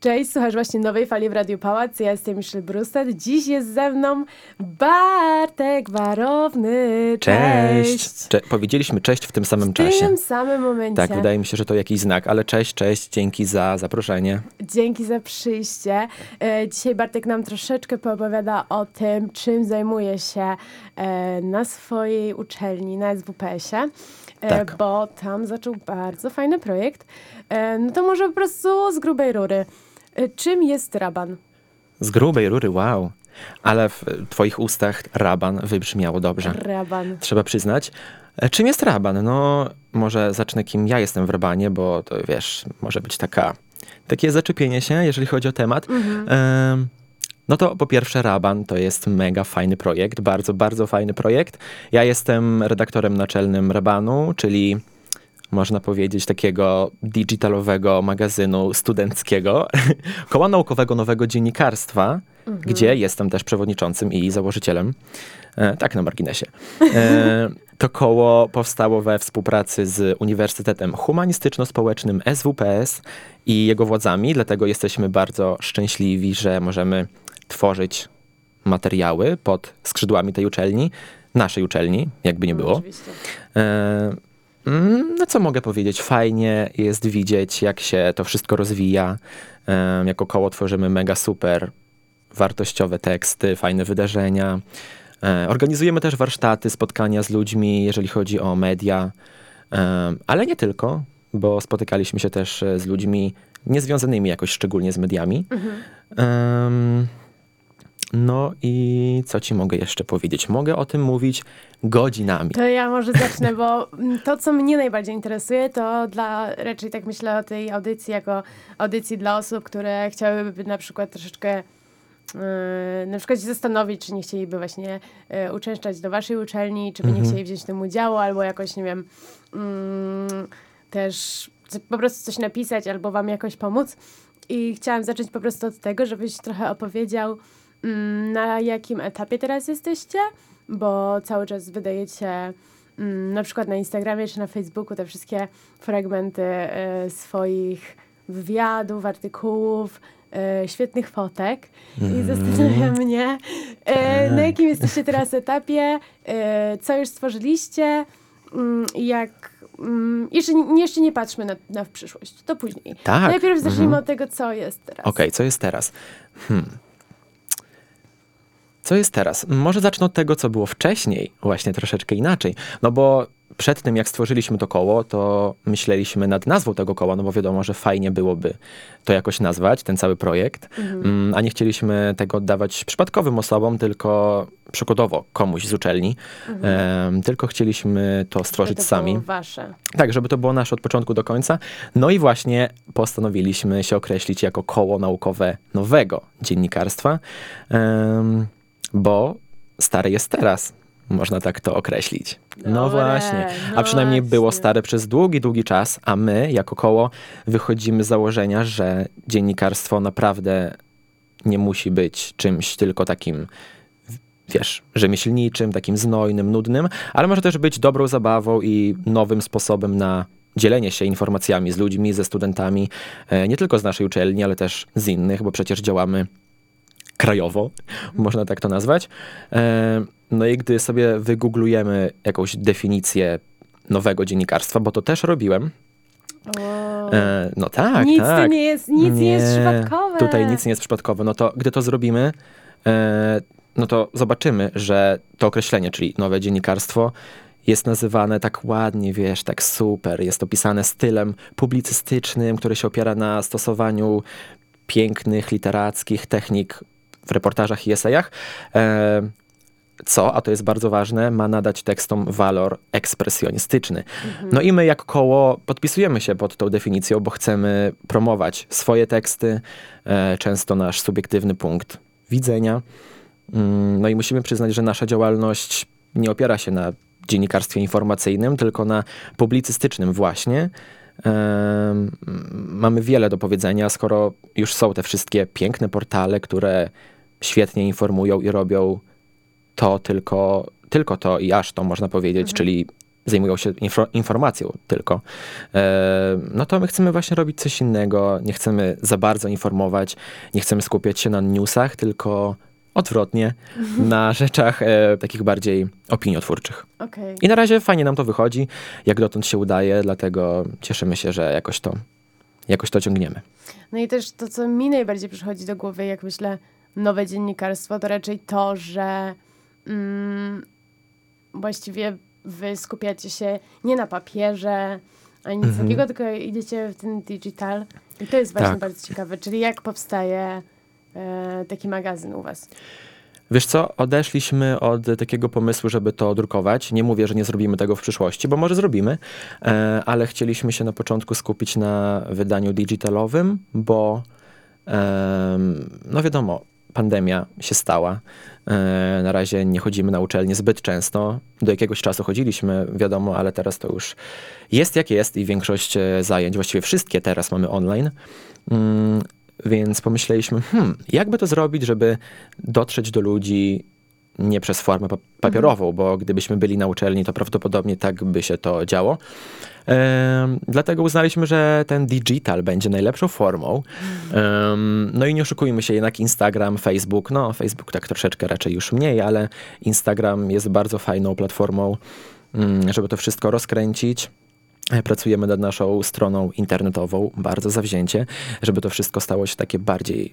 Cześć, słuchasz właśnie nowej fali w Radiu Pałac. Ja jestem Michelle Brustet. Dziś jest ze mną Bartek Warowny. Cześć. Cze powiedzieliśmy cześć w tym samym w czasie. W tym samym momencie. Tak, wydaje mi się, że to jakiś znak, ale cześć, cześć, dzięki za zaproszenie. Dzięki za przyjście. E, dzisiaj Bartek nam troszeczkę poopowiada o tym, czym zajmuje się e, na swojej uczelni, na SWPS-ie. E, tak. Bo tam zaczął bardzo fajny projekt. No to może po prostu z grubej rury. E, czym jest raban? Z grubej rury, wow. Ale w twoich ustach raban wybrzmiało dobrze. Raban. Trzeba przyznać. E, czym jest raban? No, może zacznę kim ja jestem w rabanie, bo to wiesz, może być taka, takie zaczepienie się, jeżeli chodzi o temat. Mhm. no to po pierwsze Raban to jest mega fajny projekt, bardzo, bardzo fajny projekt. Ja jestem redaktorem naczelnym Rabanu, czyli można powiedzieć, takiego digitalowego magazynu studenckiego, koła naukowego nowego dziennikarstwa, mhm. gdzie jestem też przewodniczącym i założycielem. E, tak na marginesie. E, to koło powstało we współpracy z Uniwersytetem Humanistyczno-Społecznym SWPS i jego władzami, dlatego jesteśmy bardzo szczęśliwi, że możemy tworzyć materiały pod skrzydłami tej uczelni, naszej uczelni, jakby nie było. E, Mm, no co mogę powiedzieć? Fajnie jest widzieć, jak się to wszystko rozwija. Jako koło tworzymy mega super wartościowe teksty, fajne wydarzenia. E, organizujemy też warsztaty, spotkania z ludźmi, jeżeli chodzi o media, ale nie tylko, bo spotykaliśmy się też z ludźmi niezwiązanymi jakoś szczególnie z mediami. Mhm. No i co ci mogę jeszcze powiedzieć? Mogę o tym mówić godzinami. To ja może zacznę, bo to, co mnie najbardziej interesuje, to dla, raczej tak myślę o tej audycji, jako audycji dla osób, które chciałyby na przykład troszeczkę Yy, na przykład się zastanowić, czy nie chcieliby właśnie yy, uczęszczać do waszej uczelni, czy by mhm. nie chcieli wziąć w tym udziału, albo jakoś, nie wiem, yy, też po prostu coś napisać, albo wam jakoś pomóc. I chciałam zacząć po prostu od tego, żebyś trochę opowiedział, Mm, na jakim etapie teraz jesteście, bo cały czas wydajecie mm, na przykład na Instagramie czy na Facebooku te wszystkie fragmenty e, swoich wywiadów, artykułów, e, świetnych fotek mm. i mhm. zastanawia mnie, e, na tak. jakim jesteście teraz etapie, co już stworzyliście mm, jak jeszcze, jeszcze nie patrzmy na, na przyszłość, to później. Tak. Najpierw zacznijmy mm. od tego, co jest teraz. Okej, okay, co jest teraz? Hmm. Co jest teraz? Może zacznę od tego, co było wcześniej, właśnie troszeczkę inaczej. No bo przed tym, jak stworzyliśmy to koło, to myśleliśmy nad nazwą tego koła, no bo wiadomo, że fajnie byłoby to jakoś nazwać, ten cały projekt, mhm. Mm, a nie chcieliśmy tego oddawać przypadkowym osobom, tylko przykładowo komuś z uczelni, mhm. tylko chcieliśmy to stworzyć to sami. Było wasze. Tak, żeby to było nasze od początku do końca. No i właśnie postanowiliśmy się określić jako koło naukowe nowego dziennikarstwa bo stary jest teraz. Można tak to określić. Dobre, no właśnie. A przynajmniej właśnie. było stare przez długi, długi czas, a my jako koło wychodzimy z założenia, że dziennikarstwo naprawdę nie musi być czymś tylko takim wiesz, rzemieślniczym, takim znojnym, nudnym, ale może też być dobrą zabawą i nowym sposobem na dzielenie się informacjami z ludźmi, ze studentami, e, nie tylko z naszej uczelni, ale też z innych, bo przecież działamy krajowo, można tak to nazwać. E, no i gdy sobie wygooglujemy jakąś definicję nowego dziennikarstwa, bo to też robiłem. E, no tak, nic tak. nie jest, nic nie, nie jest przypadkowe. Tutaj nic nie jest przypadkowe. No to gdy to zrobimy, e, no to zobaczymy, że to określenie, czyli nowe dziennikarstwo, jest nazywane tak ładnie, wiesz, tak super. Jest opisane stylem publicystycznym, który się opiera na stosowaniu pięknych, literackich technik w reportażach i esejach, e, co, a to jest bardzo ważne, ma nadać tekstom walor ekspresjonistyczny. Mhm. No i my jak koło podpisujemy się pod tą definicją, bo chcemy promować swoje teksty, e, często nasz subiektywny punkt widzenia. Mm, no i musimy przyznać, że nasza działalność nie opiera się na dziennikarstwie informacyjnym, tylko na publicystycznym właśnie mamy wiele do powiedzenia, skoro już są te wszystkie piękne portale, które świetnie informują i robią to tylko, tylko to i aż to można powiedzieć, mhm. czyli zajmują się info, informacją tylko, no to my chcemy właśnie robić coś innego, nie chcemy za bardzo informować, nie chcemy skupiać się na newsach, tylko odwrotnie, na rzeczach e, takich bardziej opiniotwórczych. Okej. I na razie fajnie nam to wychodzi, jak dotąd się udaje, dlatego cieszymy się, że jakoś to, jakoś to ciągniemy. No i też to, co mi najbardziej przychodzi do głowy, jak myślę nowe dziennikarstwo, to raczej to, że mm, właściwie wy skupiacie się nie na papierze, ani nic Mhm. takiego, tylko idziecie w ten digital. I to jest właśnie Tak. bardzo ciekawe. Czyli jak powstaje taki magazyn u was? Wiesz co, odeszliśmy od takiego pomysłu, żeby to drukować. Nie mówię, że nie zrobimy tego w przyszłości, bo może zrobimy, e, ale chcieliśmy się na początku skupić na wydaniu digitalowym, bo no wiadomo, pandemia się stała. E, Na razie nie chodzimy na uczelnię zbyt często. Do jakiegoś czasu chodziliśmy, wiadomo, ale teraz to już jest jak jest i większość e, zajęć, właściwie wszystkie teraz mamy online. Więc pomyśleliśmy, hmm, jakby to zrobić, żeby dotrzeć do ludzi nie przez formę pa- papierową, bo gdybyśmy byli na uczelni, to prawdopodobnie tak by się to działo. Em, dlatego uznaliśmy, że ten digital będzie najlepszą formą. Em, no i nie oszukujmy się, jednak Instagram, Facebook, no Facebook tak troszeczkę raczej już mniej, ale Instagram jest bardzo fajną platformą, mm, żeby to wszystko rozkręcić. E, Pracujemy nad naszą stroną internetową bardzo zawzięcie, żeby to wszystko stało się takie bardziej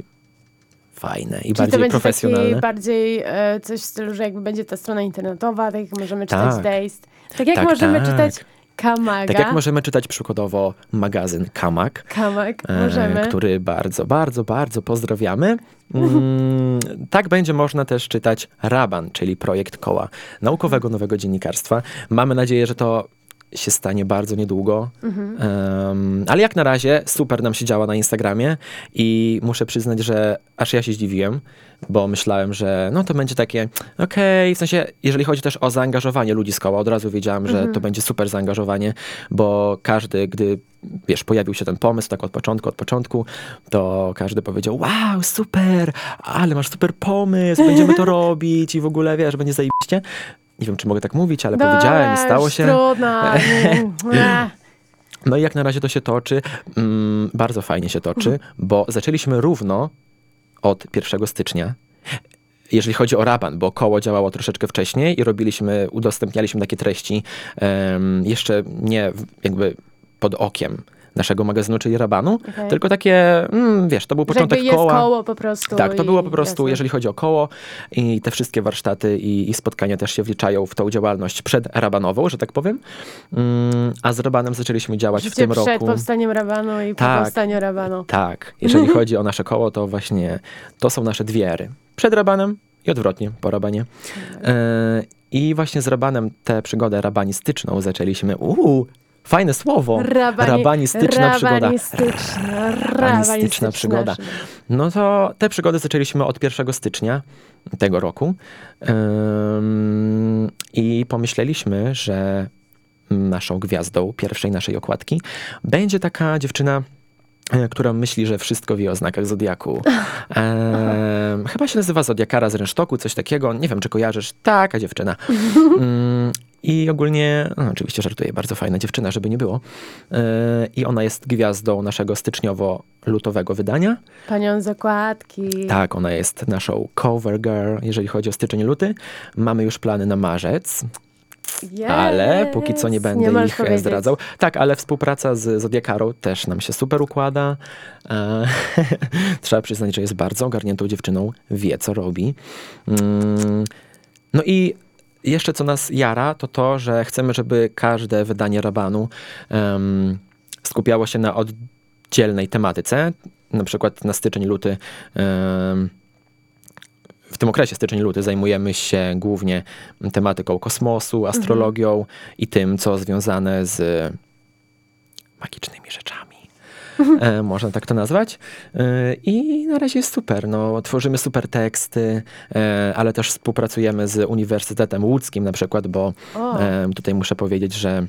fajne i Czyli to bardziej będzie profesjonalne. taki bardziej e, coś w stylu, że jakby będzie ta strona internetowa, tak jak możemy czytać Tak. Tak jak Tak, możemy tak. czytać Kamaga. Tak jak możemy czytać przykładowo magazyn Kamak, Kamak, e, możemy. który bardzo, bardzo, bardzo pozdrawiamy. Mm, tak będzie można też czytać Raban, czyli projekt koła naukowego nowego dziennikarstwa. Mamy nadzieję, że to się stanie bardzo niedługo. Mhm. Em, ale jak na razie super nam się działa na Instagramie i muszę przyznać, że aż ja się zdziwiłem, bo myślałem, że no to będzie takie okej, w sensie jeżeli chodzi też o zaangażowanie ludzi z koła, od razu wiedziałam, że to będzie super zaangażowanie, bo każdy, gdy wiesz, pojawił się ten pomysł tak od początku, od początku, to każdy powiedział wow, super, ale masz super pomysł, będziemy to robić i w ogóle, wiesz, będzie zajebiście. Nie wiem, czy mogę tak mówić, ale powiedziałem i stało się. Trudno. No i jak na razie to się toczy, mm, bardzo fajnie się toczy, bo zaczęliśmy równo od 1 stycznia. Jeżeli chodzi o Raban, bo koło działało troszeczkę wcześniej i robiliśmy, udostępnialiśmy takie treści em, jeszcze nie jakby pod okiem naszego magazynu, czyli Rabanu, Okej. tylko takie, mm, wiesz, to był początek jest koła. koło po prostu. Tak, to było po prostu, jasne. jeżeli chodzi o koło i te wszystkie warsztaty i, i spotkania też się wliczają w tą działalność przedrabanową, że tak powiem. Mm, a z Rabanem zaczęliśmy działać w Życie tym przed roku. powstaniem Rabanu i po Tak. powstaniu Rabanu. Tak, jeżeli chodzi o nasze koło, to właśnie to są nasze dwie ery. Przed Rabanem i odwrotnie, po Rabanie. E, I właśnie z Rabanem tę przygodę rabanistyczną zaczęliśmy. Uuu, fajne słowo. Rabani, Rabanistyczna przygoda. Rabanistyczna, Rabanistyczna przygoda. No to te przygody zaczęliśmy od 1 stycznia tego roku. I pomyśleliśmy, że naszą gwiazdą pierwszej naszej okładki będzie taka dziewczyna, e, która myśli, że wszystko wie o znakach Zodiaku. Em, chyba się nazywa Zodiakara z rynsztoku, coś takiego. Nie wiem, czy kojarzysz. Taka dziewczyna. Mm, I ogólnie, no, oczywiście żartuję, bardzo fajna dziewczyna, żeby nie było. E, I ona jest gwiazdą naszego styczniowo-lutowego wydania. Panią z okładki. Tak, ona jest naszą cover girl, jeżeli chodzi o styczeń-luty. Mamy już plany na marzec, Yes, ale póki co nie będę możesz ich e, powiedzieć. zdradzał. Tak, ale współpraca z Zodiakarą też nam się super układa. E, trzeba przyznać, że jest bardzo ogarniętą dziewczyną, wie co robi. Mm, no i jeszcze co nas jara, to to, że chcemy, żeby każde wydanie Rabanu em, skupiało się na oddzielnej tematyce. Na przykład na styczeń, luty em, w tym okresie styczeń-luty zajmujemy się głównie tematyką kosmosu, astrologią i tym, co związane z magicznymi rzeczami. E, można tak to nazwać. E, I na razie jest super. No, tworzymy super teksty, e, ale też współpracujemy z Uniwersytetem Łódzkim na przykład, bo e, tutaj muszę powiedzieć, że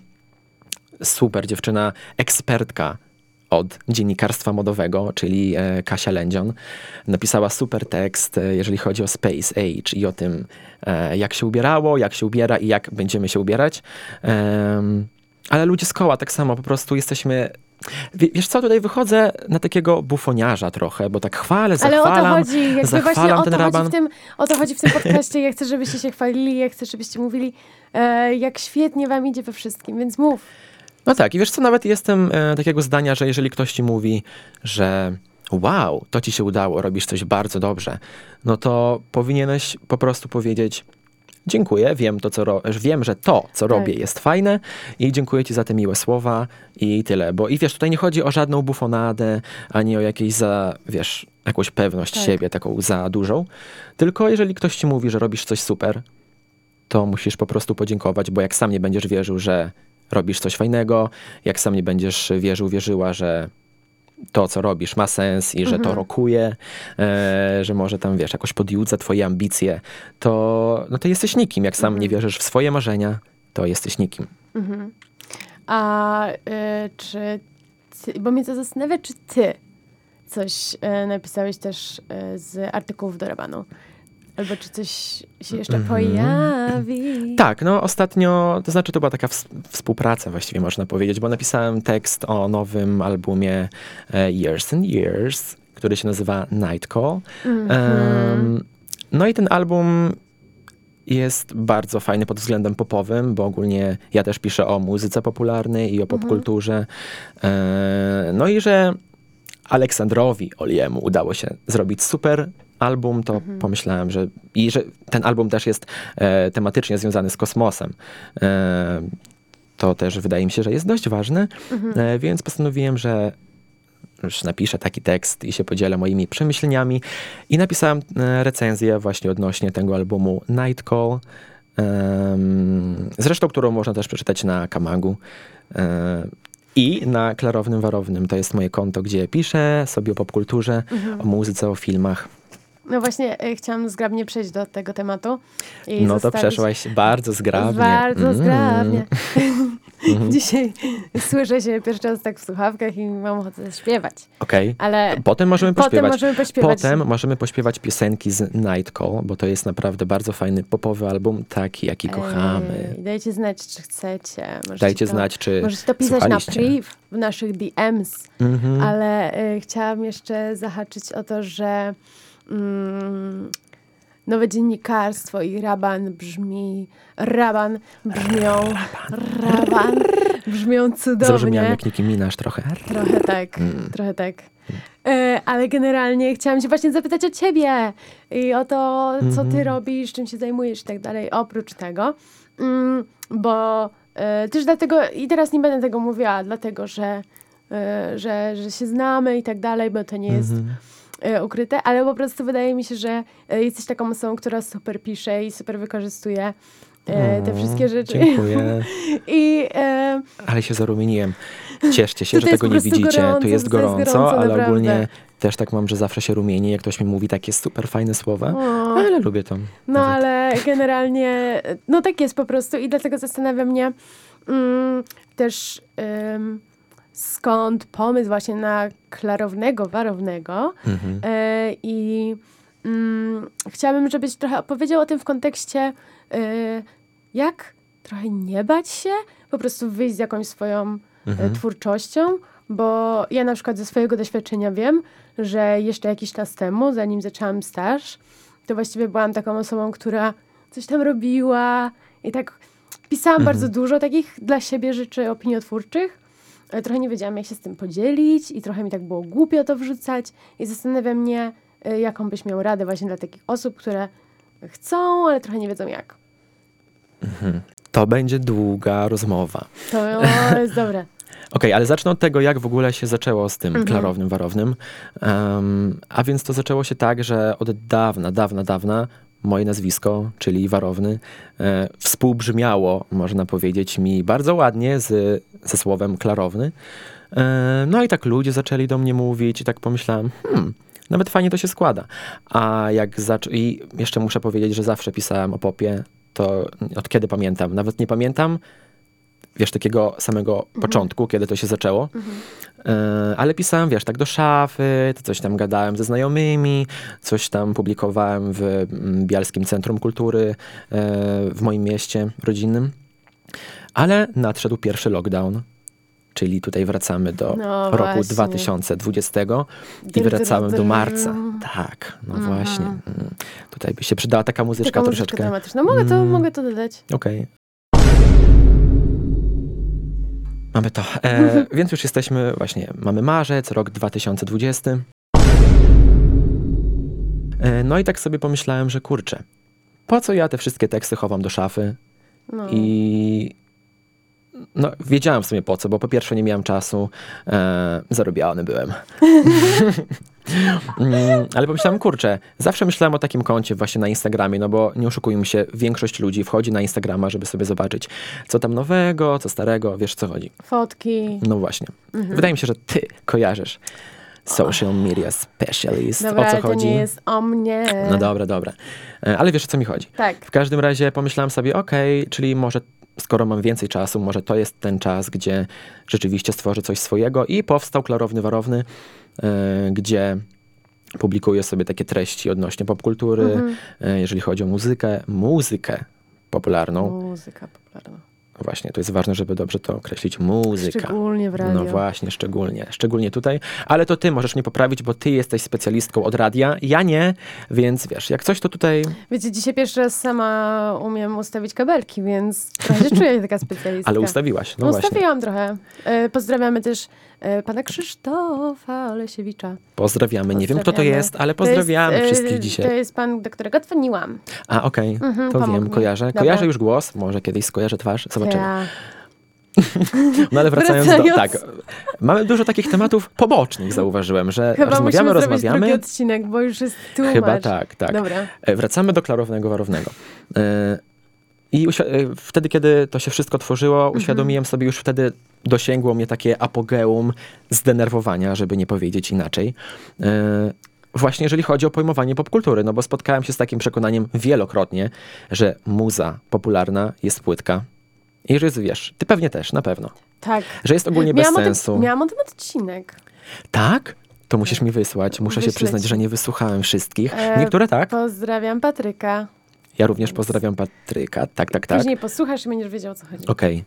super dziewczyna, ekspertka od dziennikarstwa modowego, czyli Kasia Lędzion. Napisała super tekst, jeżeli chodzi o Space Age i o tym, jak się ubierało, jak się ubiera i jak będziemy się ubierać. Ale ludzie z koła tak samo, po prostu jesteśmy Wiesz co, tutaj wychodzę na takiego bufoniarza trochę, bo tak chwalę, zachwalam, Ale o to chodzi, jakby właśnie o to. Chodzi w tym, o to chodzi w tym podcaście, ja chcę, żebyście się chwalili, ja chcę, żebyście mówili, e, jak świetnie wam idzie we wszystkim, więc mów. No tak, i wiesz co, nawet jestem e, takiego zdania, że jeżeli ktoś ci mówi, że wow, to ci się udało, robisz coś bardzo dobrze, no to powinieneś po prostu powiedzieć dziękuję, wiem, to, co ro- wiem że to, co tak. robię jest fajne i dziękuję ci za te miłe słowa i tyle. Bo i wiesz, tutaj nie chodzi o żadną bufonadę, ani o jakieś za, wiesz, jakąś pewność tak. siebie, taką za dużą, tylko jeżeli ktoś ci mówi, że robisz coś super, to musisz po prostu podziękować, bo jak sam nie będziesz wierzył, że robisz coś fajnego, jak sam nie będziesz wierzył, wierzyła, że to, co robisz, ma sens i że mhm. to rokuje, e, że może tam, wiesz, jakoś podjudza twoje ambicje, to, no to jesteś nikim. Jak sam mhm. nie wierzysz w swoje marzenia, to jesteś nikim. Mhm. A y, czy, ty, bo mnie to zastanawia, czy ty coś y, napisałeś też y, z artykułów do Rabanu? Albo czy coś się jeszcze mm -hmm. pojawi? Tak, no ostatnio, to znaczy to była taka współpraca właściwie można powiedzieć, bo napisałem tekst o nowym albumie e, Years and Years, który się nazywa Night Call. Mm -hmm. um, no i ten album jest bardzo fajny pod względem popowym, bo ogólnie ja też piszę o muzyce popularnej i o mhm. popkulturze. E, no i że Aleksandrowi Oliemu udało się zrobić super album, to mhm. pomyślałem, że i że ten album też jest e, tematycznie związany z kosmosem. E, to też wydaje mi się, że jest dość ważne, mhm. e, więc postanowiłem, że już napiszę taki tekst i się podzielę moimi przemyśleniami. I napisałem e, recenzję właśnie odnośnie tego albumu Night Call. Zresztą, którą można też przeczytać na Kamagu. E, I na Klarownym Warownym. To jest moje konto, gdzie piszę sobie o popkulturze, mhm. o muzyce, o filmach. No właśnie e, chciałam zgrabnie przejść do tego tematu. no to przeszłaś bardzo zgrabnie. Bardzo mm. zgrabnie. Mm. Dzisiaj słyszę się pierwszy raz tak w słuchawkach i mam ochotę śpiewać. Okej, okay. ale potem możemy pośpiewać. Potem możemy pośpiewać. Potem możemy pośpiewać piosenki z Night Call, bo to jest naprawdę bardzo fajny popowy album, taki jaki kochamy. Ej, dajcie znać, czy chcecie. Możecie dajcie to, znać, czy Możecie to pisać na priv, w naszych DMs, mm -hmm. ale y, chciałam jeszcze zahaczyć o to, że mm, nowe dziennikarstwo i raban brzmi, raban brzmią, raban brzmią cudownie. Zabrzmiałem jak Nicki Minaj trochę. Trochę tak, mm. trochę tak. E, ale generalnie chciałam się właśnie zapytać o ciebie i o to, co ty -hmm. robisz, czym się zajmujesz i tak dalej, oprócz tego. Mm, bo e, też dlatego, i teraz nie będę tego mówiła, dlatego, że, e, że, że się znamy i tak dalej, bo to nie jest mm -hmm ukryte, ale po prostu wydaje mi się, że e, jesteś taką osobą, która super pisze i super wykorzystuje e, te wszystkie rzeczy. Dziękuję. I, e, ale się zarumieniłem. Cieszcie się, że tego nie widzicie. Gorąco, tu jest gorąco, jest gorąco ale naprawdę. ogólnie też tak mam, że zawsze się rumieni, jak ktoś mi mówi takie super fajne słowa, o. ale lubię to. No nawet. ale generalnie, no tak jest po prostu i dlatego zastanawia mnie mm, też skąd pomysł właśnie na klarownego, warownego. Mhm. E, I mm, chciałabym, żebyś trochę opowiedział o tym w kontekście, e, jak trochę nie bać się, po prostu wyjść z jakąś swoją e, mhm. twórczością, bo ja na przykład ze swojego doświadczenia wiem, że jeszcze jakiś czas temu, zanim zaczęłam staż, to właściwie byłam taką osobą, która coś tam robiła i tak pisałam mhm. bardzo dużo takich dla siebie rzeczy opiniotwórczych, trochę nie wiedziałam, jak się z tym podzielić i trochę mi tak było głupio to wrzucać i zastanawia mnie, y, jaką byś miał radę właśnie dla takich osób, które chcą, ale trochę nie wiedzą jak. Mhm. To będzie długa rozmowa. To jest dobre. Okej, okay, ale zacznę od tego, jak w ogóle się zaczęło z tym mhm. klarownym, warownym. Um, a więc to zaczęło się tak, że od dawna, dawna, dawna moje nazwisko, czyli Warowny, e, współbrzmiało, można powiedzieć, mi bardzo ładnie z, ze słowem klarowny. E, no i tak ludzie zaczęli do mnie mówić i tak pomyślałem, hmm, nawet fajnie to się składa. A jak zaczę... I jeszcze muszę powiedzieć, że zawsze pisałem o popie, to od kiedy pamiętam. Nawet nie pamiętam, wiesz, takiego samego początku, kiedy to się zaczęło. E, ale pisałem, wiesz, tak do szafy, coś tam gadałem ze znajomymi, coś tam publikowałem w mm, Bialskim Centrum Kultury e, w moim mieście rodzinnym. Ale nadszedł pierwszy lockdown, czyli tutaj wracamy do No roku właśnie. 2020 i dym, do marca. Tak, no właśnie. Mm. Tutaj by się przydała taka muzyczka Taka muzyczka troszeczkę. dramatyczna. Mogę to, Mm. mogę to dodać. Okej. Mamy to. E, więc już jesteśmy, właśnie, mamy marzec, rok 2020. E, no i tak sobie pomyślałem, że kurczę, po co ja te wszystkie teksty chowam do szafy? No. I no, wiedziałem w sumie po co, bo po pierwsze nie miałem czasu, e, zarobiony byłem. Mm, Ale pomyślałem, kurczę, zawsze myślałem o takim koncie właśnie na Instagramie, no bo nie oszukujmy się, większość ludzi wchodzi na Instagrama, żeby sobie zobaczyć, co tam nowego, co starego, wiesz co chodzi. Fotki. No właśnie. Mhm. Wydaje mi się, że ty kojarzysz social media specialist, Dobra, o co ale to chodzi. nie jest o mnie. No dobra, dobra. E, Ale wiesz o co mi chodzi. Tak. W każdym razie pomyślałem sobie, okej, czyli może skoro mam więcej czasu, może to jest ten czas, gdzie rzeczywiście stworzę coś swojego i powstał Klarowny Warowny, e, gdzie publikuję sobie takie treści odnośnie popkultury, Mhm. e, jeżeli chodzi o muzykę, muzykę popularną. Muzyka popularna. Właśnie, to jest ważne, żeby dobrze to określić. Muzyka. Szczególnie w radio. No właśnie, szczególnie, szczególnie tutaj. Ale to ty możesz mnie poprawić, bo ty jesteś specjalistką od radia, ja nie, więc wiesz, jak coś to tutaj... Wiecie, dzisiaj pierwszy raz sama umiem ustawić kabelki, więc trochę się czuję taka specjalistka. Ale ustawiłaś, no właśnie. Ustawiłam trochę. E, pozdrawiamy też pana Krzysztofa Olesiewicza. Pozdrawiamy. Nie wiem, kto to jest, ale To jest, pozdrawiamy e, wszystkich To dzisiaj. jest pan, do którego dzwoniłam. A, okej, Mhm, to wiem, mi. kojarzę. Dobra. Kojarzę już głos, może kiedyś skojarzę twarz, zobaczymy. Ja. No ale wracając, do... Wracając. Tak, mamy dużo takich tematów pobocznych, zauważyłem, że Chyba rozmawiamy, rozmawiamy. drugi odcinek, bo już jest tłumacz. Chyba tak, tak. Dobra. E, Wracamy do klarownego warownego. E, I e, wtedy, kiedy to się wszystko tworzyło, Mhm. uświadomiłem sobie, już wtedy dosięgło mnie takie apogeum zdenerwowania, żeby nie powiedzieć inaczej. E, Właśnie jeżeli chodzi o pojmowanie popkultury, no bo spotkałem się z takim przekonaniem wielokrotnie, że muza popularna jest płytka. I że jest, wiesz, ty pewnie też, na pewno. Tak. Że jest ogólnie bez Miałam o, sensu. tym, miałam o tym odcinek. Tak? To musisz mi wysłać. Muszę się Wyślę przyznać, że nie wysłuchałem wszystkich. E, Niektóre tak. Pozdrawiam Patryka. Ja również pozdrawiam Patryka. Tak, tak, tak. Później posłuchasz i będziesz wiedział, o co chodzi. Okej.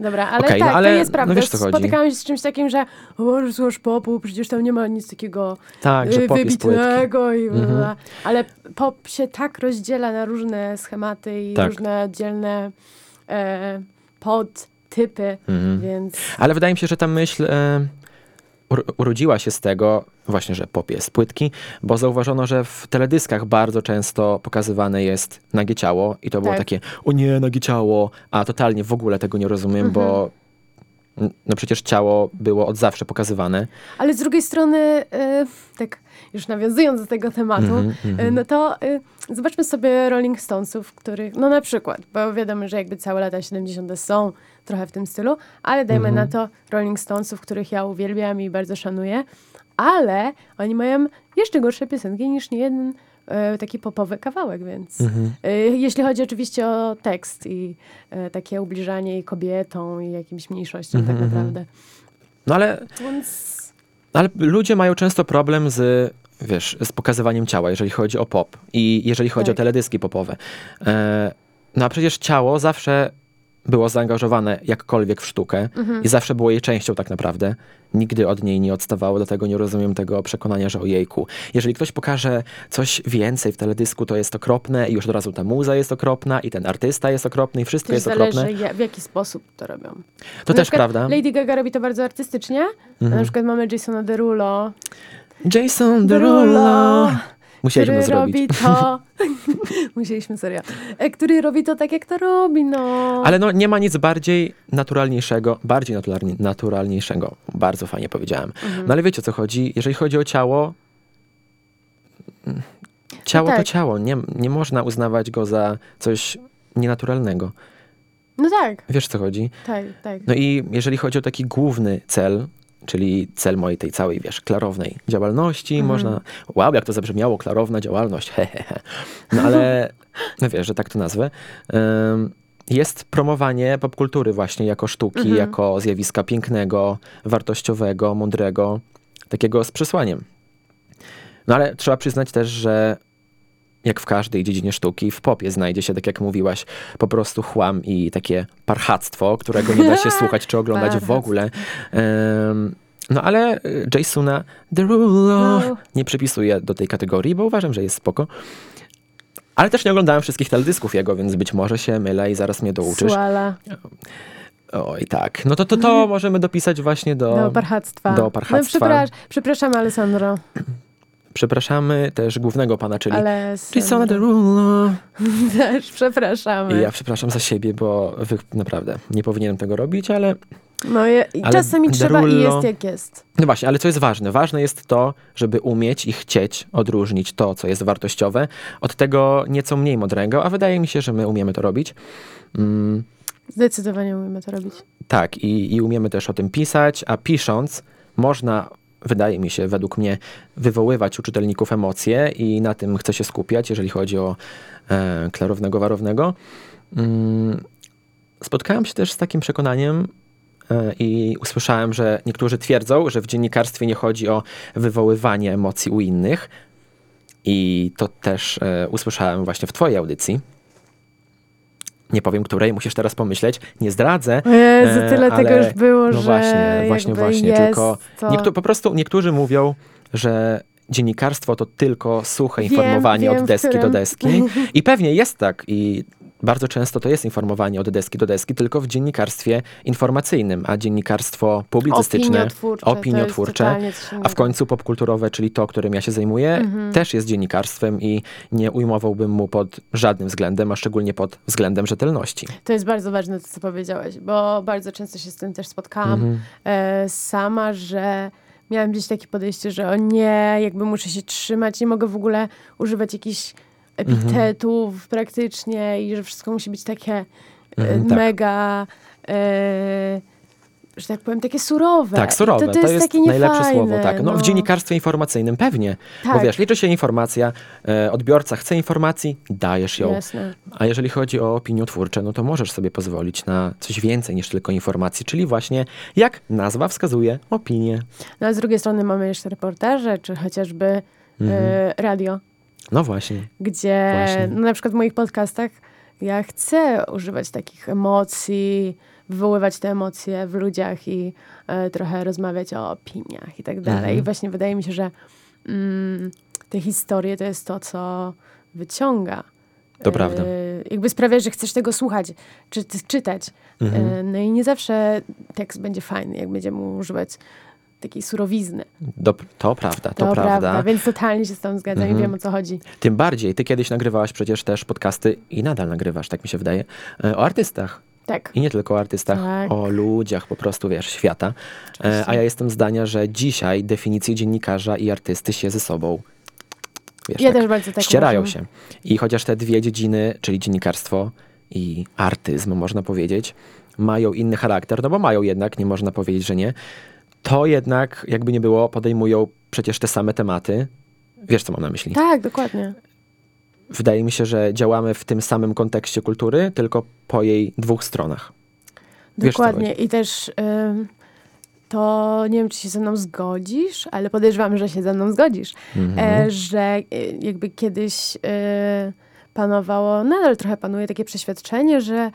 Dobra, ale Okej, tak, no ale- to jest no prawda. wiesz, co chodzi. Spotykałam się z czymś takim, że Boże, słuchasz popu, przecież tam nie ma nic takiego Tak, że y, wybitnego i bla, Mhm. bla. Ale pop się tak rozdziela na różne schematy i Tak. różne oddzielne e, podtypy, Mhm. więc Ale wydaje mi się, że ta myśl e, urodziła się z tego, właśnie, że pop jest płytki, bo zauważono, że w teledyskach bardzo często pokazywane jest nagie ciało i to było Tak. takie, o nie, nagie ciało, a totalnie w ogóle tego nie rozumiem, bo Mhm. no przecież ciało było od zawsze pokazywane. Ale z drugiej strony, e, tak już nawiązując do tego tematu, e, mhm. no to e, zobaczmy sobie Rolling Stonesów, których, no na przykład, bo wiadomo, że jakby całe lata 70. są trochę w tym stylu, ale dajmy Mhm. na to Rolling Stonesów, których ja uwielbiam i bardzo szanuję, ale oni mają jeszcze gorsze piosenki niż niejeden e, taki popowy kawałek, więc Mhm. jeśli chodzi oczywiście o tekst i takie ubliżanie i kobietom i jakimś mniejszościom Mhm, tak mhm. naprawdę. No ale Więc Ale ludzie mają często problem z, wiesz, z pokazywaniem ciała, jeżeli chodzi o pop i jeżeli chodzi Tak. o teledyski popowe. E, no a przecież ciało zawsze było zaangażowane jakkolwiek w sztukę Mhm. i zawsze było jej częścią tak naprawdę. Nigdy od niej nie odstawało, dlatego nie rozumiem tego przekonania, że ojejku. Jeżeli ktoś pokaże coś więcej w teledysku, to jest okropne i już od razu ta muza jest okropna i ten artysta jest okropny i wszystko Też jest zależy, okropne. ja, w jaki sposób to robią. To Na też prawda. Lady Gaga robi to bardzo artystycznie. Mhm. Na przykład mamy Jasona Derulo, Jason Derulo. Musieliśmy który zrobić. robi to... Musieliśmy, serio. E, Który robi to tak, jak to robi, no. Ale no, nie ma nic bardziej naturalniejszego, bardziej naturalnie, naturalniejszego. Bardzo fajnie powiedziałem. Mhm. No ale wiecie o co chodzi? Jeżeli chodzi o ciało, mm, ciało to tak. ciało. Nie, nie można uznawać go za coś nienaturalnego. No tak, Wiesz o co chodzi? tak, tak. No i jeżeli chodzi o taki główny cel, czyli cel mojej tej całej, wiesz, klarownej działalności, Mhm. można, wow, jak to zabrzmiało, klarowna działalność, he, he, he. No ale, no wiesz, że tak to nazwę. Ym, jest promowanie popkultury właśnie jako sztuki, Mhm. jako zjawiska pięknego, wartościowego, mądrego, takiego z przesłaniem. No ale trzeba przyznać też, że jak w każdej dziedzinie sztuki, w popie znajdzie się, tak jak mówiłaś, po prostu chłam i takie parchactwo, którego nie da się słuchać czy oglądać w ogóle. Em, no ale y, Jasona Derulo No. nie przypisuję do tej kategorii, bo uważam, że jest spoko. Ale też nie oglądałem wszystkich teledysków jego, więc być może się mylę i zaraz mnie douczysz. Suala, Oj, tak. No to to, to możemy dopisać właśnie do... do parchactwa. do parchactwa. No, przeprasz, przepraszam, Alessandro. Przepraszamy też głównego pana, czyli Ale Derulo. też przepraszamy. I ja przepraszam za siebie, bo wy, naprawdę nie powinienem tego robić, ale No je, i Ale czasami trzeba i jest jak jest. no właśnie, ale co jest ważne? Ważne jest to, żeby umieć i chcieć odróżnić to, co jest wartościowe, od tego nieco mniej mądrego, a wydaje mi się, że my umiemy to robić. Mm, Zdecydowanie umiemy to robić. tak, i, i umiemy też o tym pisać, a pisząc można, wydaje mi się, według mnie, wywoływać u czytelników emocje i na tym chcę się skupiać, jeżeli chodzi o e, klarownego, warownego. Mm, spotkałem się też z takim przekonaniem e, i usłyszałem, że niektórzy twierdzą, że w dziennikarstwie nie chodzi o wywoływanie emocji u innych. I to też e, usłyszałem właśnie w twojej audycji. Nie powiem której, musisz teraz pomyśleć. Nie zdradzę, Jezu, E, tyle tego ale- już było, no że właśnie, właśnie, właśnie, jest tylko to... Niektó- po prostu niektórzy mówią, że dziennikarstwo to tylko suche Wiem, informowanie wiem, od deski do deski. I pewnie jest tak. I bardzo często to jest informowanie od deski do deski, tylko w dziennikarstwie informacyjnym, a dziennikarstwo publicystyczne, Opiniotwórcze, opiniotwórcze, a w końcu popkulturowe, czyli to, którym ja się zajmuję, Mhm. też jest dziennikarstwem i nie ujmowałbym mu pod żadnym względem, a szczególnie pod względem rzetelności. To jest bardzo ważne to, co powiedziałeś, bo bardzo często się z tym też spotkałam Mhm. e, sama, że miałam gdzieś takie podejście, że o nie, jakby muszę się trzymać, nie mogę w ogóle używać jakichś epitetów praktycznie i że wszystko musi być takie e, Mhm, tak. mega, e, że tak powiem, takie surowe. Tak, surowe. To, to jest, takie najlepsze niefajne, słowo. Tak. No, W dziennikarstwie informacyjnym pewnie. Bo Tak. wiesz, liczy się informacja, e, odbiorca chce informacji, dajesz ją. Jasne. A jeżeli chodzi o opiniotwórcze, no to możesz sobie pozwolić na coś więcej niż tylko informacji, czyli właśnie, jak nazwa wskazuje, opinię. No, a z drugiej strony mamy jeszcze reportaże, czy chociażby e, radio. No właśnie. gdzie Właśnie. no, na przykład w moich podcastach ja chcę używać takich emocji, wywoływać te emocje w ludziach i e, trochę rozmawiać o opiniach i tak dalej. Mhm. I właśnie wydaje mi się, że mm, te historie to jest to, co wyciąga. To prawda. Jakby sprawia, że chcesz tego słuchać, czy czytać. Mhm. E, no i nie zawsze tekst będzie fajny, jak będziemy używać takiej surowizny. Do, to prawda, to, prawda. Więc totalnie się z tą zgadzam Mhm. i wiem, o co chodzi. Tym bardziej, ty kiedyś nagrywałaś przecież też podcasty i nadal nagrywasz, tak mi się wydaje, e, o artystach. Tak. I nie tylko o artystach, Tak. o ludziach po prostu, wiesz, świata. E, Oczywiście. a ja jestem zdania, że dzisiaj definicje dziennikarza i artysty się ze sobą wiesz, Ja tak, też bardzo tak ścierają uważam. się. I chociaż te dwie dziedziny, czyli dziennikarstwo i artyzm, można powiedzieć, mają inny charakter, no bo mają jednak, nie można powiedzieć, że nie, to jednak, jakby nie było, podejmują przecież te same tematy. Wiesz, co mam na myśli? Tak, dokładnie. Wydaje mi się, że działamy w tym samym kontekście kultury, tylko po jej dwóch stronach. Wiesz, Dokładnie. I też ym, to nie wiem, czy się ze mną zgodzisz, ale podejrzewam, że się ze mną zgodzisz, Mhm. e, że e, jakby kiedyś e, panowało, nadal trochę panuje takie przeświadczenie, że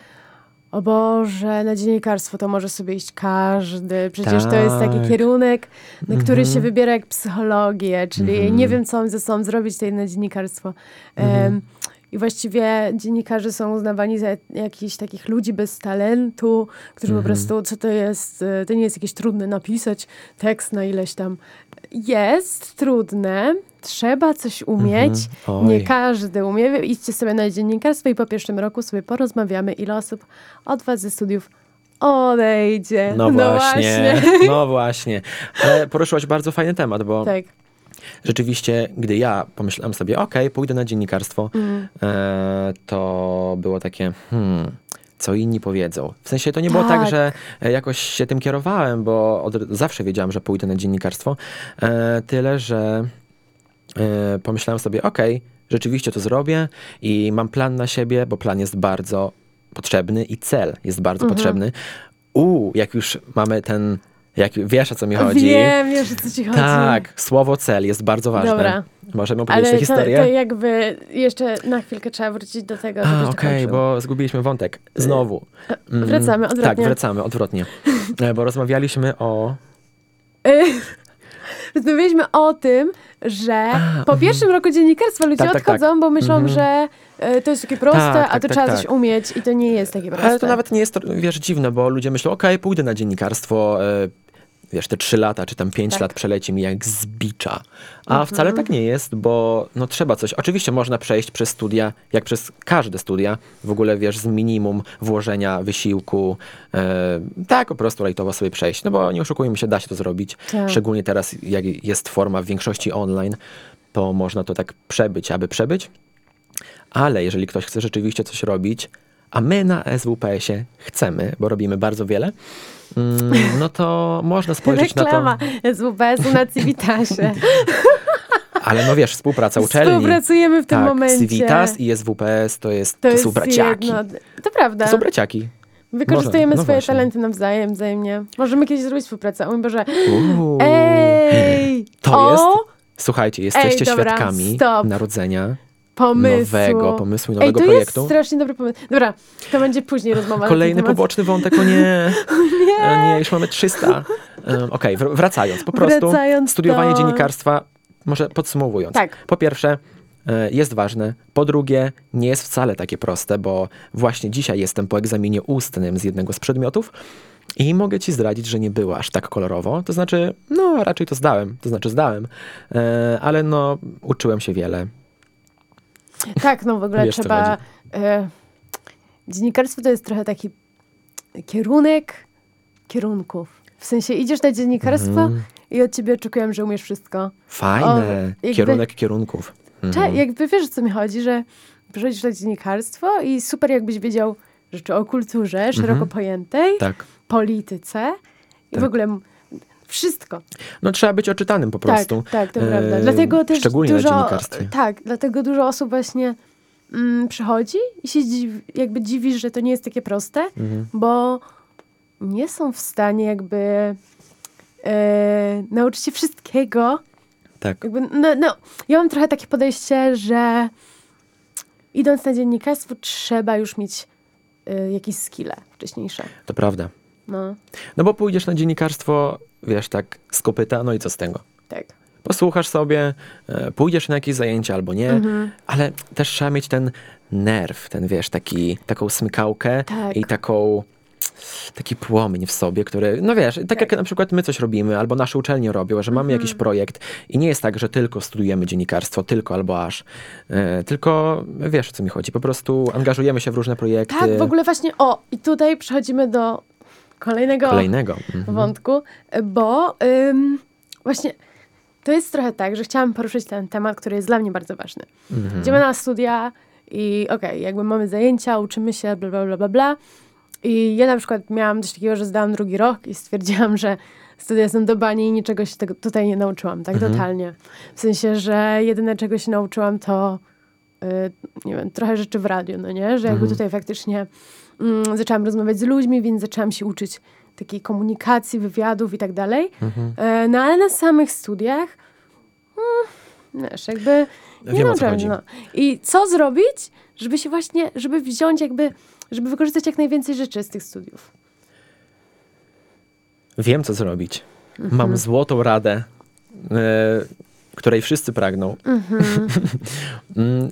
o Boże, na dziennikarstwo to może sobie iść każdy. Przecież to jest taki Tak. kierunek, na który Mhm. się wybiera jak psychologię, czyli Mhm. nie wiem, co mam ze sobą zrobić, to na dziennikarstwo. Mhm. Em, I właściwie dziennikarze są uznawani za jakichś takich ludzi bez talentu, którzy Mhm. po prostu, co to jest, e, to nie jest jakieś trudne napisać tekst na ileś tam. Jest trudne, trzeba coś umieć. Mhm. Nie każdy umie. Idźcie sobie na dziennikarstwo i po pierwszym roku sobie porozmawiamy, ile osób od was ze studiów odejdzie. No właśnie, no właśnie. Ale poruszyłaś bardzo fajny temat, bo Tak. rzeczywiście, gdy ja pomyślałem sobie, okej, pójdę na dziennikarstwo, Mm. e, to było takie, hmm, co inni powiedzą. W sensie to nie było tak, Tak. że e, jakoś się tym kierowałem, bo od, zawsze wiedziałem, że pójdę na dziennikarstwo. E, tyle, że pomyślałem sobie, okej, rzeczywiście to zrobię i mam plan na siebie, bo plan jest bardzo potrzebny i cel jest bardzo Mhm. potrzebny. U, jak już mamy ten, jak wiesz o co mi chodzi. Wiem, wiesz o co ci chodzi. Tak, słowo cel jest bardzo ważne. Dobra. Możemy opowiedzieć Ale tę to, historię? to jakby jeszcze na chwilkę trzeba wrócić do tego, żebyś okej, dokończył. bo zgubiliśmy wątek. Znowu. Mm, wracamy odwrotnie. Tak, wracamy odwrotnie. E, Bo rozmawialiśmy o... Rozmawialiśmy o tym, że A, po mhm. pierwszym roku dziennikarstwa ludzie Tak, tak, tak. odchodzą, bo myślą, Mhm. że e, to jest takie proste, Tak, a tak, to tak, trzeba tak. coś umieć i to nie jest takie proste. Ale to nawet nie jest, wiesz, dziwne, bo ludzie myślą, okej, pójdę na dziennikarstwo, e, wiesz, te trzy lata, czy tam pięć Tak. lat przeleci mi jak z bicza. A Mhm. wcale tak nie jest, bo no trzeba coś. Oczywiście można przejść przez studia, jak przez każde studia, w ogóle, wiesz, z minimum włożenia, wysiłku, e, tak po prostu lajtowo sobie przejść. No bo nie oszukujmy się, da się to zrobić. Tak. Szczególnie teraz, jak jest forma w większości online, to można to tak przebyć, aby przebyć. Ale jeżeli ktoś chce rzeczywiście coś robić, a my na SWPS-ie chcemy, bo robimy bardzo wiele, no to można spojrzeć na to. Reklama SWPS-u na Civitasie. Ale no wiesz, współpraca uczelni. Współpracujemy w tym tak, momencie. Civitas i SWPS to jest, to to są braciaki. jedno. To prawda. To są braciaki. Wykorzystujemy Może, no swoje właśnie. talenty nawzajem, wzajemnie. Możemy kiedyś zrobić współpracę. O mój Boże. Uuu. Ej! To o, jest Słuchajcie, jesteście dobra, świadkami stop. narodzenia pomysłu. nowego pomysłu i Ej, nowego to projektu. jest strasznie dobry pomysł. Dobra, to będzie później rozmowa Kolejny na ten temat. poboczny wątek, o nie. nie. nie, już mamy 300. Um, Okej, wr- wracając. Po prostu Wracając studiowanie do- dziennikarstwa, może podsumowując. Tak. Po pierwsze, e, jest ważne. Po drugie, nie jest wcale takie proste, bo właśnie dzisiaj jestem po egzaminie ustnym z jednego z przedmiotów i mogę ci zdradzić, że nie było aż tak kolorowo. To znaczy, no raczej to zdałem, to znaczy zdałem, e, ale no uczyłem się wiele. Tak, no w ogóle Wiesz, trzeba... E, dziennikarstwo to jest trochę taki kierunek kierunków. W sensie idziesz na dziennikarstwo Mhm. i od ciebie oczekują, że umiesz wszystko. Fajne. jakby- Kierunek kierunków. Cze, Mhm. jakby wiesz, o co mi chodzi, że przychodzisz na dziennikarstwo i super jakbyś wiedział rzeczy o kulturze szeroko pojętej, Tak. polityce i w Tak. ogóle m- wszystko. No trzeba być oczytanym po prostu. Tak, tak, to E, prawda. Dlatego też szczególnie na dużo, dziennikarstwie. Tak, dlatego dużo osób właśnie mm, przychodzi i się jakby dziwi, że to nie jest takie proste, Mhm. bo nie są w stanie jakby e, nauczyć się wszystkiego. Tak. Jakby, no, no, ja mam trochę takie podejście, że idąc na dziennikarstwo trzeba już mieć e, jakieś skille wcześniejsze. To prawda. No, No bo pójdziesz na dziennikarstwo, wiesz, tak z kopyta, no i co z tego? tak. Posłuchasz sobie, e, pójdziesz na jakieś zajęcia albo nie, Mhm. ale też trzeba mieć ten nerw, ten wiesz, taki, taką smykałkę Tak. i taką taki płomień w sobie, który, no wiesz, tak, jak na przykład my coś robimy, albo nasze uczelnie robią, że mamy Mhm. jakiś projekt i nie jest tak, że tylko studujemy dziennikarstwo, tylko albo aż, e, tylko wiesz o co mi chodzi, po prostu angażujemy się w różne projekty. Tak, w ogóle właśnie, o, i tutaj przechodzimy do kolejnego Kolejnego. Mhm. wątku, bo ym, właśnie to jest trochę tak, że chciałam poruszyć ten temat, który jest dla mnie bardzo ważny. Mhm. Idziemy na studia i okej, jakby mamy zajęcia, uczymy się, bla, bla, bla, bla, bla. I ja na przykład miałam coś takiego, że zdałam drugi rok i stwierdziłam, że studia są do bani i niczego się tego tutaj nie nauczyłam, tak Mhm. totalnie. W sensie, że jedyne czego się nauczyłam to y, nie wiem, trochę rzeczy w radiu, no nie? Że jakby Mhm. tutaj faktycznie mm, zaczęłam rozmawiać z ludźmi, więc zaczęłam się uczyć takiej komunikacji, wywiadów i tak dalej. Mhm. E, No ale na samych studiach mm, wiesz, jakby nie Wiem, nauczyłam się, no. I co zrobić, żeby się właśnie, żeby wziąć jakby, żeby wykorzystać jak najwięcej rzeczy z tych studiów? Wiem, co zrobić. Mhm. Mam złotą radę, e, której wszyscy pragną. Mhm. Mm,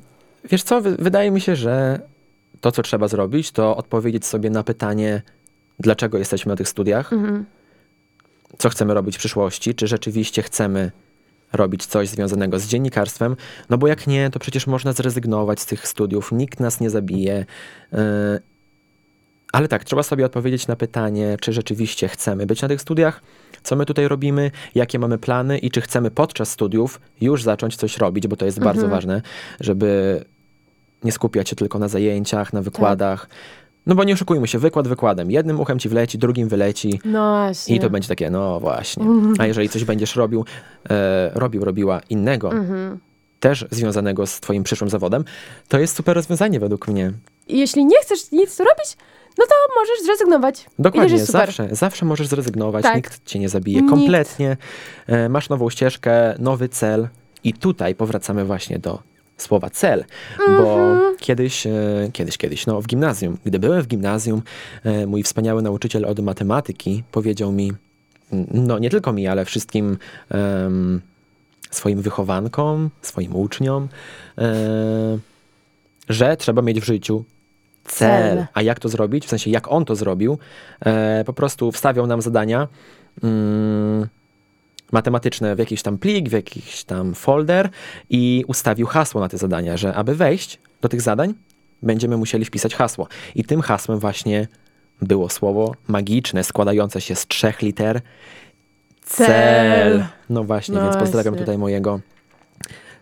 Wiesz co, wy- wydaje mi się, że to, co trzeba zrobić, to odpowiedzieć sobie na pytanie, dlaczego jesteśmy na tych studiach, Mhm. co chcemy robić w przyszłości, czy rzeczywiście chcemy robić coś związanego z dziennikarstwem, no bo jak nie, to przecież można zrezygnować z tych studiów, nikt nas nie zabije. Yy, Ale tak, trzeba sobie odpowiedzieć na pytanie, czy rzeczywiście chcemy być na tych studiach, co my tutaj robimy, jakie mamy plany? I czy chcemy podczas studiów już zacząć coś robić, bo to jest bardzo ważne, żeby nie skupiać się tylko na zajęciach, na wykładach. No bo nie oszukujmy się, wykład wykładem. Jednym uchem ci wleci, drugim wyleci. No właśnie. I to będzie takie, no właśnie. A jeżeli coś będziesz robił, e, robił, robiła innego, Mhm. też związanego z twoim przyszłym zawodem, to jest super rozwiązanie według mnie. jeśli nie chcesz nic robić, no to możesz zrezygnować. Dokładnie, zawsze, zawsze możesz zrezygnować, Tak. nikt cię nie zabije kompletnie. E, Masz nową ścieżkę, nowy cel i tutaj powracamy właśnie do słowa cel, bo Mhm. kiedyś, e, kiedyś, kiedyś, no w gimnazjum, gdy byłem w gimnazjum, e, mój wspaniały nauczyciel od matematyki powiedział mi, no nie tylko mi, ale wszystkim em, swoim wychowankom, swoim uczniom, e, że trzeba mieć w życiu cel. Cel. A jak to zrobić? W sensie, jak on to zrobił? E, po prostu wstawiał nam zadania mm, matematyczne w jakiś tam plik, w jakiś tam folder i ustawił hasło na te zadania, że aby wejść do tych zadań, będziemy musieli wpisać hasło. I tym hasłem właśnie było słowo magiczne, składające się z trzech liter. Cel. No właśnie, No więc pozdrawiam właśnie. tutaj mojego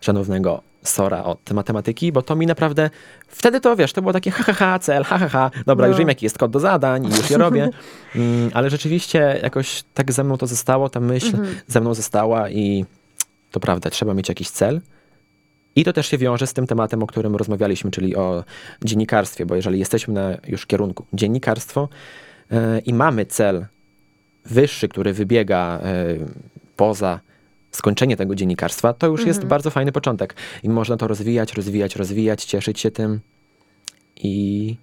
szanownego Sora od matematyki, bo to mi naprawdę, wtedy to wiesz, to było takie ha, ha, ha cel, ha, ha, ha, dobra, No. już wiem jaki jest kod do zadań i już je robię, mm, ale rzeczywiście jakoś tak ze mną to zostało, ta myśl Mhm. ze mną została i to prawda, trzeba mieć jakiś cel. I to też się wiąże z tym tematem, o którym rozmawialiśmy, czyli o dziennikarstwie, bo jeżeli jesteśmy na już kierunku dziennikarstwo e, i mamy cel wyższy, który wybiega e, poza skończenie tego dziennikarstwa, to już jest bardzo fajny początek. I można to rozwijać, rozwijać, rozwijać, cieszyć się tym i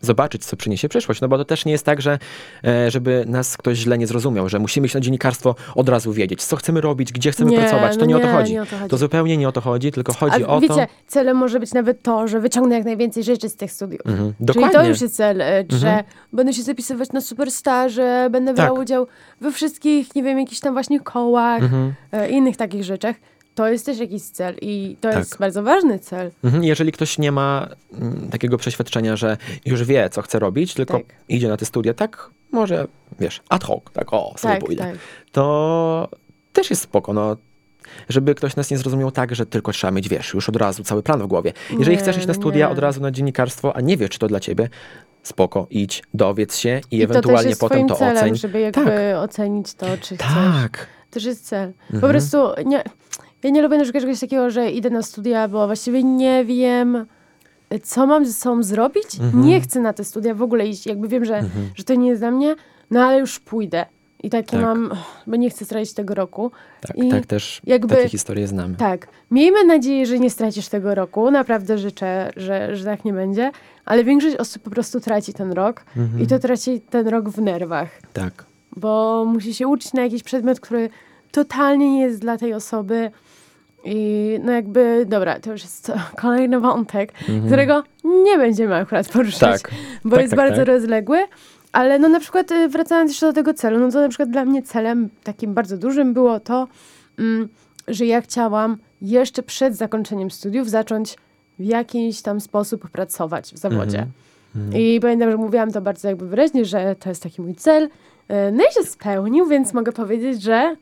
zobaczyć, co przyniesie przyszłość. No bo to też nie jest tak, że e, żeby nas ktoś źle nie zrozumiał, że musimy iść na dziennikarstwo od razu wiedzieć, co chcemy robić, gdzie chcemy Nie, pracować. To no nie, o to nie, chodzi. nie o to chodzi. To zupełnie nie o to chodzi, tylko chodzi A o wiecie, to... celem może być nawet to, że wyciągnę jak najwięcej rzeczy z tych studiów. Mhm, Czyli dokładnie. to już jest cel, e, że Mhm. będę się zapisywać na superstarze, będę brał Tak. udział we wszystkich, nie wiem, jakichś tam właśnie kołach, Mhm. e, innych takich rzeczach. To jest też jakiś cel i to Tak. jest bardzo ważny cel. Mhm, Jeżeli ktoś nie ma mm, takiego przeświadczenia, że już wie, co chce robić, tylko Tak. idzie na te studia tak, może, wiesz, ad hoc, tak, o, sobie Tak, pójdę, tak. to też jest spoko, no. Żeby ktoś nas nie zrozumiał tak, że tylko trzeba mieć, wiesz, już od razu cały plan w głowie. Jeżeli Nie, chcesz iść na studia nie. od razu na dziennikarstwo, a nie wiesz, czy to dla ciebie, spoko, idź, dowiedz się i, I to ewentualnie jest potem to celem, oceń. żeby jakby ocenić to, czy chcesz. Tak. Też jest cel. Po Mhm. prostu nie, ja nie lubię na przykład czegoś takiego, że idę na studia, bo właściwie nie wiem, co mam ze sobą zrobić. Mhm. Nie chcę na te studia w ogóle iść. Jakby wiem, że, że to nie jest dla mnie, no ale już pójdę. I takie Tak. mam, bo nie chcę stracić tego roku. Tak, I tak też jakby- takie historie znamy. Tak. Miejmy nadzieję, że nie stracisz tego roku. Naprawdę życzę, że, że tak nie będzie. Ale większość osób po prostu traci ten rok. Mhm. I to traci ten rok w nerwach Tak. bo musi się uczyć na jakiś przedmiot, który totalnie nie jest dla tej osoby. I no jakby, dobra, to już jest kolejny wątek, którego nie będziemy akurat poruszać, Mhm. Tak. bo Tak, jest tak, bardzo tak. rozległy. Ale no na przykład y, wracając jeszcze do tego celu, no to na przykład dla mnie celem takim bardzo dużym było to, mm, że ja chciałam jeszcze przed zakończeniem studiów zacząć w jakiś tam sposób pracować w zawodzie. Mhm. I pamiętam, że mówiłam to bardzo jakby wyraźnie, że to jest taki mój cel. Y, No i się spełnił, więc mogę powiedzieć, że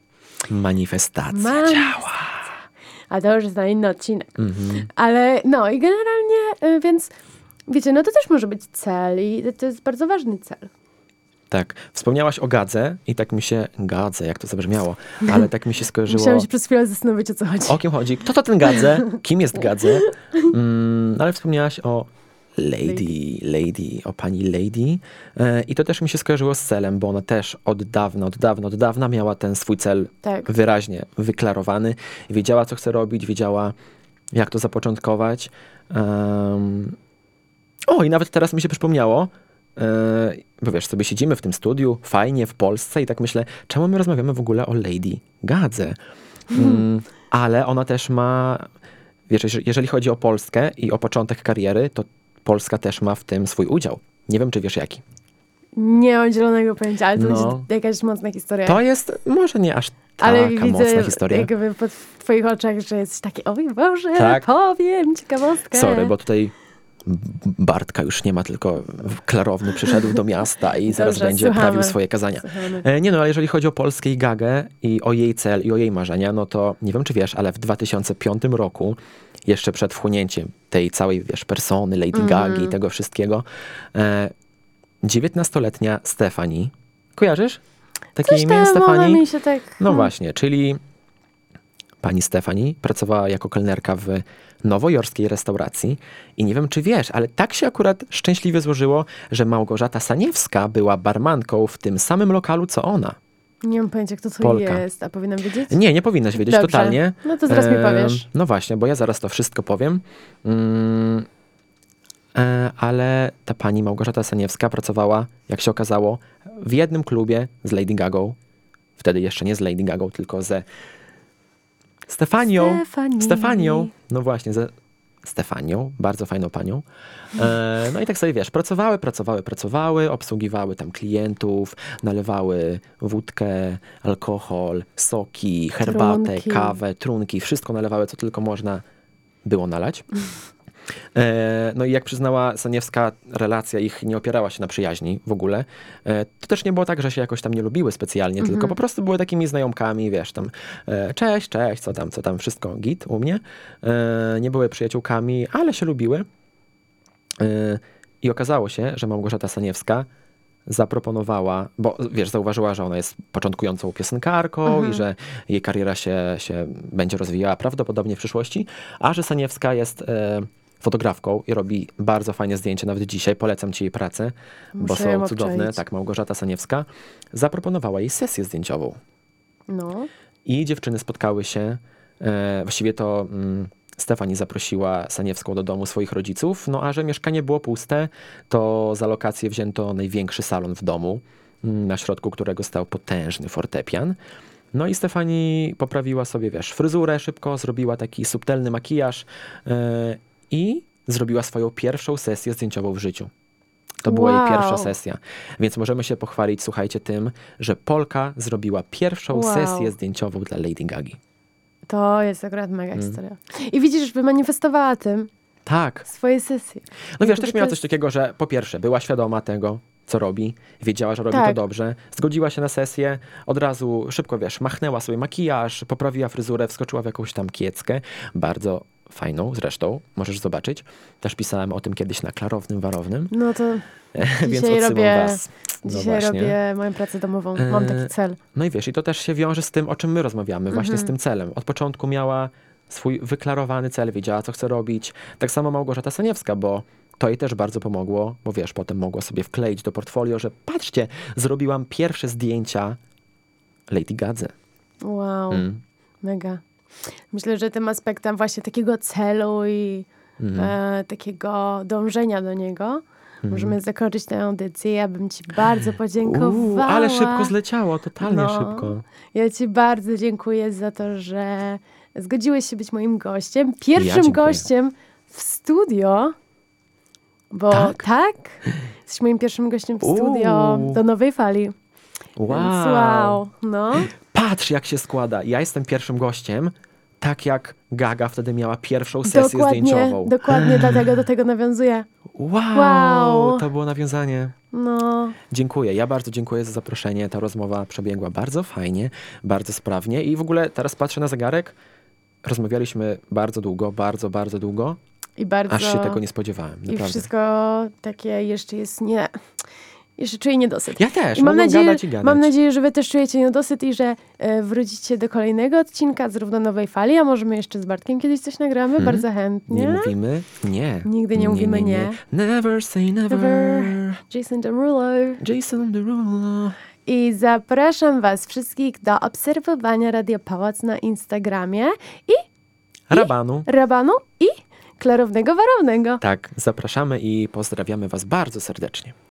Manifestacja Mam- działa. A to już jest na inny odcinek. Mhm. Ale no i generalnie, y, więc wiecie, no to też może być cel i to jest bardzo ważny cel. Tak. Wspomniałaś o gadze i tak mi się... Gadze, jak to zabrzmiało. Ale tak mi się skojarzyło... Musiałam się przez chwilę zastanowić, o co chodzi. O kim chodzi? Kto to ten Gadze? Kim jest Gadze? Mm, ale wspomniałaś o Lady, Lady, o pani Lady. E, I to też mi się skojarzyło z celem, bo ona też od dawna, od dawna, od dawna miała ten swój cel Tak. wyraźnie wyklarowany. Wiedziała, co chce robić, wiedziała, jak to zapoczątkować. Em, o, i nawet teraz mi się przypomniało, e, bo wiesz, sobie siedzimy w tym studiu, fajnie, w Polsce i tak myślę, czemu my rozmawiamy w ogóle o Lady Gadze? Mm, ale ona też ma, wiesz, jeżeli chodzi o Polskę i o początek kariery, to Polska też ma w tym swój udział. Nie wiem, czy wiesz jaki. Nie mam zielonego pojęcia, ale to No. będzie jakaś mocna historia. To jest może nie aż taka ale widzę mocna historia. jakby pod w twoich oczach, że jesteś taki, oj Boże, Tak. powiem ciekawostkę. Sorry, bo tutaj Bartka już nie ma, tylko klarowny przyszedł do miasta i zaraz Dobrze, będzie słuchamy. prawił swoje kazania. Słuchamy. E, Nie no, ale jeżeli chodzi o Polskę i Gagę i o jej cel i o jej marzenia, no to nie wiem, czy wiesz, ale w 2005 roku, jeszcze przed wchłonięciem tej całej, wiesz, persony, Lady Mhm. Gagi i tego wszystkiego, e, 19-letnia Stefani, kojarzysz? Takie Coś imię Stefani? mi tak... No właśnie, czyli pani Stefani pracowała jako kelnerka w nowojorskiej restauracji i nie wiem, czy wiesz, ale tak się akurat szczęśliwie złożyło, że Małgorzata Saniewska była barmanką w tym samym lokalu, co ona. Nie mam pojęcia, kto to Polka. jest, a powinnam wiedzieć? Nie, nie powinnaś wiedzieć Dobrze. totalnie. No to zaraz mi Em, powiesz. No właśnie, bo ja zaraz to wszystko powiem. Mm, e, ale ta pani Małgorzata Saniewska pracowała, jak się okazało, w jednym klubie z Lady Gagą. Wtedy jeszcze nie z Lady Gagą, tylko ze Stefanią. Stefanii. Stefanią. No właśnie, ze Stefanią, bardzo fajną panią. E, no i tak sobie wiesz, pracowały, pracowały, pracowały, obsługiwały tam klientów, nalewały wódkę, alkohol, soki, herbatę, Trunki. kawę, trunki, wszystko nalewały, co tylko można było nalać. E, no i jak przyznała Saniewska, relacja ich nie opierała się na przyjaźni w ogóle. E, to też nie było tak, że się jakoś tam nie lubiły specjalnie, tylko po prostu były takimi znajomkami, wiesz, tam e, cześć, cześć, co tam, co tam, wszystko git u mnie. Nie były przyjaciółkami, ale się lubiły. I okazało się, że Małgorzata Saniewska zaproponowała, bo wiesz, zauważyła, że ona jest początkującą piosenkarką i że jej kariera się, się będzie rozwijała prawdopodobnie w przyszłości, a że Saniewska jest e, fotografką i robi bardzo fajne zdjęcia, nawet dzisiaj polecam ci jej pracę, bo Muszę ją są cudowne. obczaić. Tak, Małgorzata Saniewska zaproponowała jej sesję zdjęciową. No. I dziewczyny spotkały się. E, właściwie to mm, Stefani zaprosiła Saniewską do domu swoich rodziców, no a że mieszkanie było puste, to za lokację wzięto największy salon w domu, mm, na środku którego stał potężny fortepian. No i Stefani poprawiła sobie, wiesz, fryzurę szybko, zrobiła taki subtelny makijaż e, i zrobiła swoją pierwszą sesję zdjęciową w życiu. To była jej Wow. pierwsza sesja. Więc możemy się pochwalić, słuchajcie, tym, że Polka zrobiła pierwszą Wow. sesję zdjęciową dla Lady Gagi. To jest akurat mega Mm. historia. I widzisz, wymanifestowała tym Tak. swoje sesje. No wiesz, też to miała coś takiego, że po pierwsze była świadoma tego, co robi, wiedziała, że robi to Tak. dobrze, zgodziła się na sesję, od razu szybko, wiesz, machnęła sobie makijaż, poprawiła fryzurę, wskoczyła w jakąś tam kieckę, bardzo fajną zresztą, możesz zobaczyć. Też pisałem o tym kiedyś na Klarownym Warownym, No to więc Dzisiaj robię- was. No dzisiaj właśnie. robię moją pracę domową. Mam E, taki cel. No i wiesz, i to też się wiąże z tym, o czym my rozmawiamy, właśnie Mhm. z tym celem. Od początku miała swój wyklarowany cel, wiedziała, co chce robić. Tak samo Małgorzata Saniewska, bo to jej też bardzo pomogło, bo wiesz, potem mogła sobie wkleić do portfolio, że patrzcie, zrobiłam pierwsze zdjęcia Lady Gadze. Wow, Mm. mega. Myślę, że tym aspektem właśnie takiego celu i Mm. e, takiego dążenia do niego Mhm. możemy zakończyć tę audycję. Ja bym ci bardzo podziękowała. Uuu, ale szybko zleciało, totalnie No. szybko. Ja ci bardzo dziękuję za to, że zgodziłeś się być moim gościem. Pierwszym dziękuję. gościem w studio. Bo Tak? tak? Jesteś moim pierwszym gościem w studio Uuu. do nowej fali. Wow. Wow. No. Patrz, jak się składa. Ja jestem pierwszym gościem, tak jak Gaga wtedy miała pierwszą sesję Dokładnie, zdjęciową. dokładnie dlatego do tego nawiązuję. Wow, Wow. to było nawiązanie. No. Dziękuję. Ja bardzo dziękuję za zaproszenie. Ta rozmowa przebiegła bardzo fajnie, bardzo sprawnie i w ogóle teraz patrzę na zegarek. Rozmawialiśmy bardzo długo, bardzo, bardzo długo, I bardzo. aż się tego nie spodziewałem. I Naprawdę. wszystko takie jeszcze jest nie. Jeszcze czuję niedosyt. Ja też, I mam nadzieję, i mam nadzieję, że wy też czujecie niedosyt i że e, wrócicie do kolejnego odcinka z Równo Nowej Fali, a może my jeszcze z Bartkiem kiedyś coś nagramy? Mhm. Bardzo chętnie. Nie mówimy nie. Nigdy nie mówimy nie. Never say never. Never. Jason Derulo. Jason Derulo. I zapraszam was wszystkich do obserwowania Radio Pałac na Instagramie i Rabanu. Rabanu i Klarownego Warownego. Tak, zapraszamy i pozdrawiamy Was bardzo serdecznie.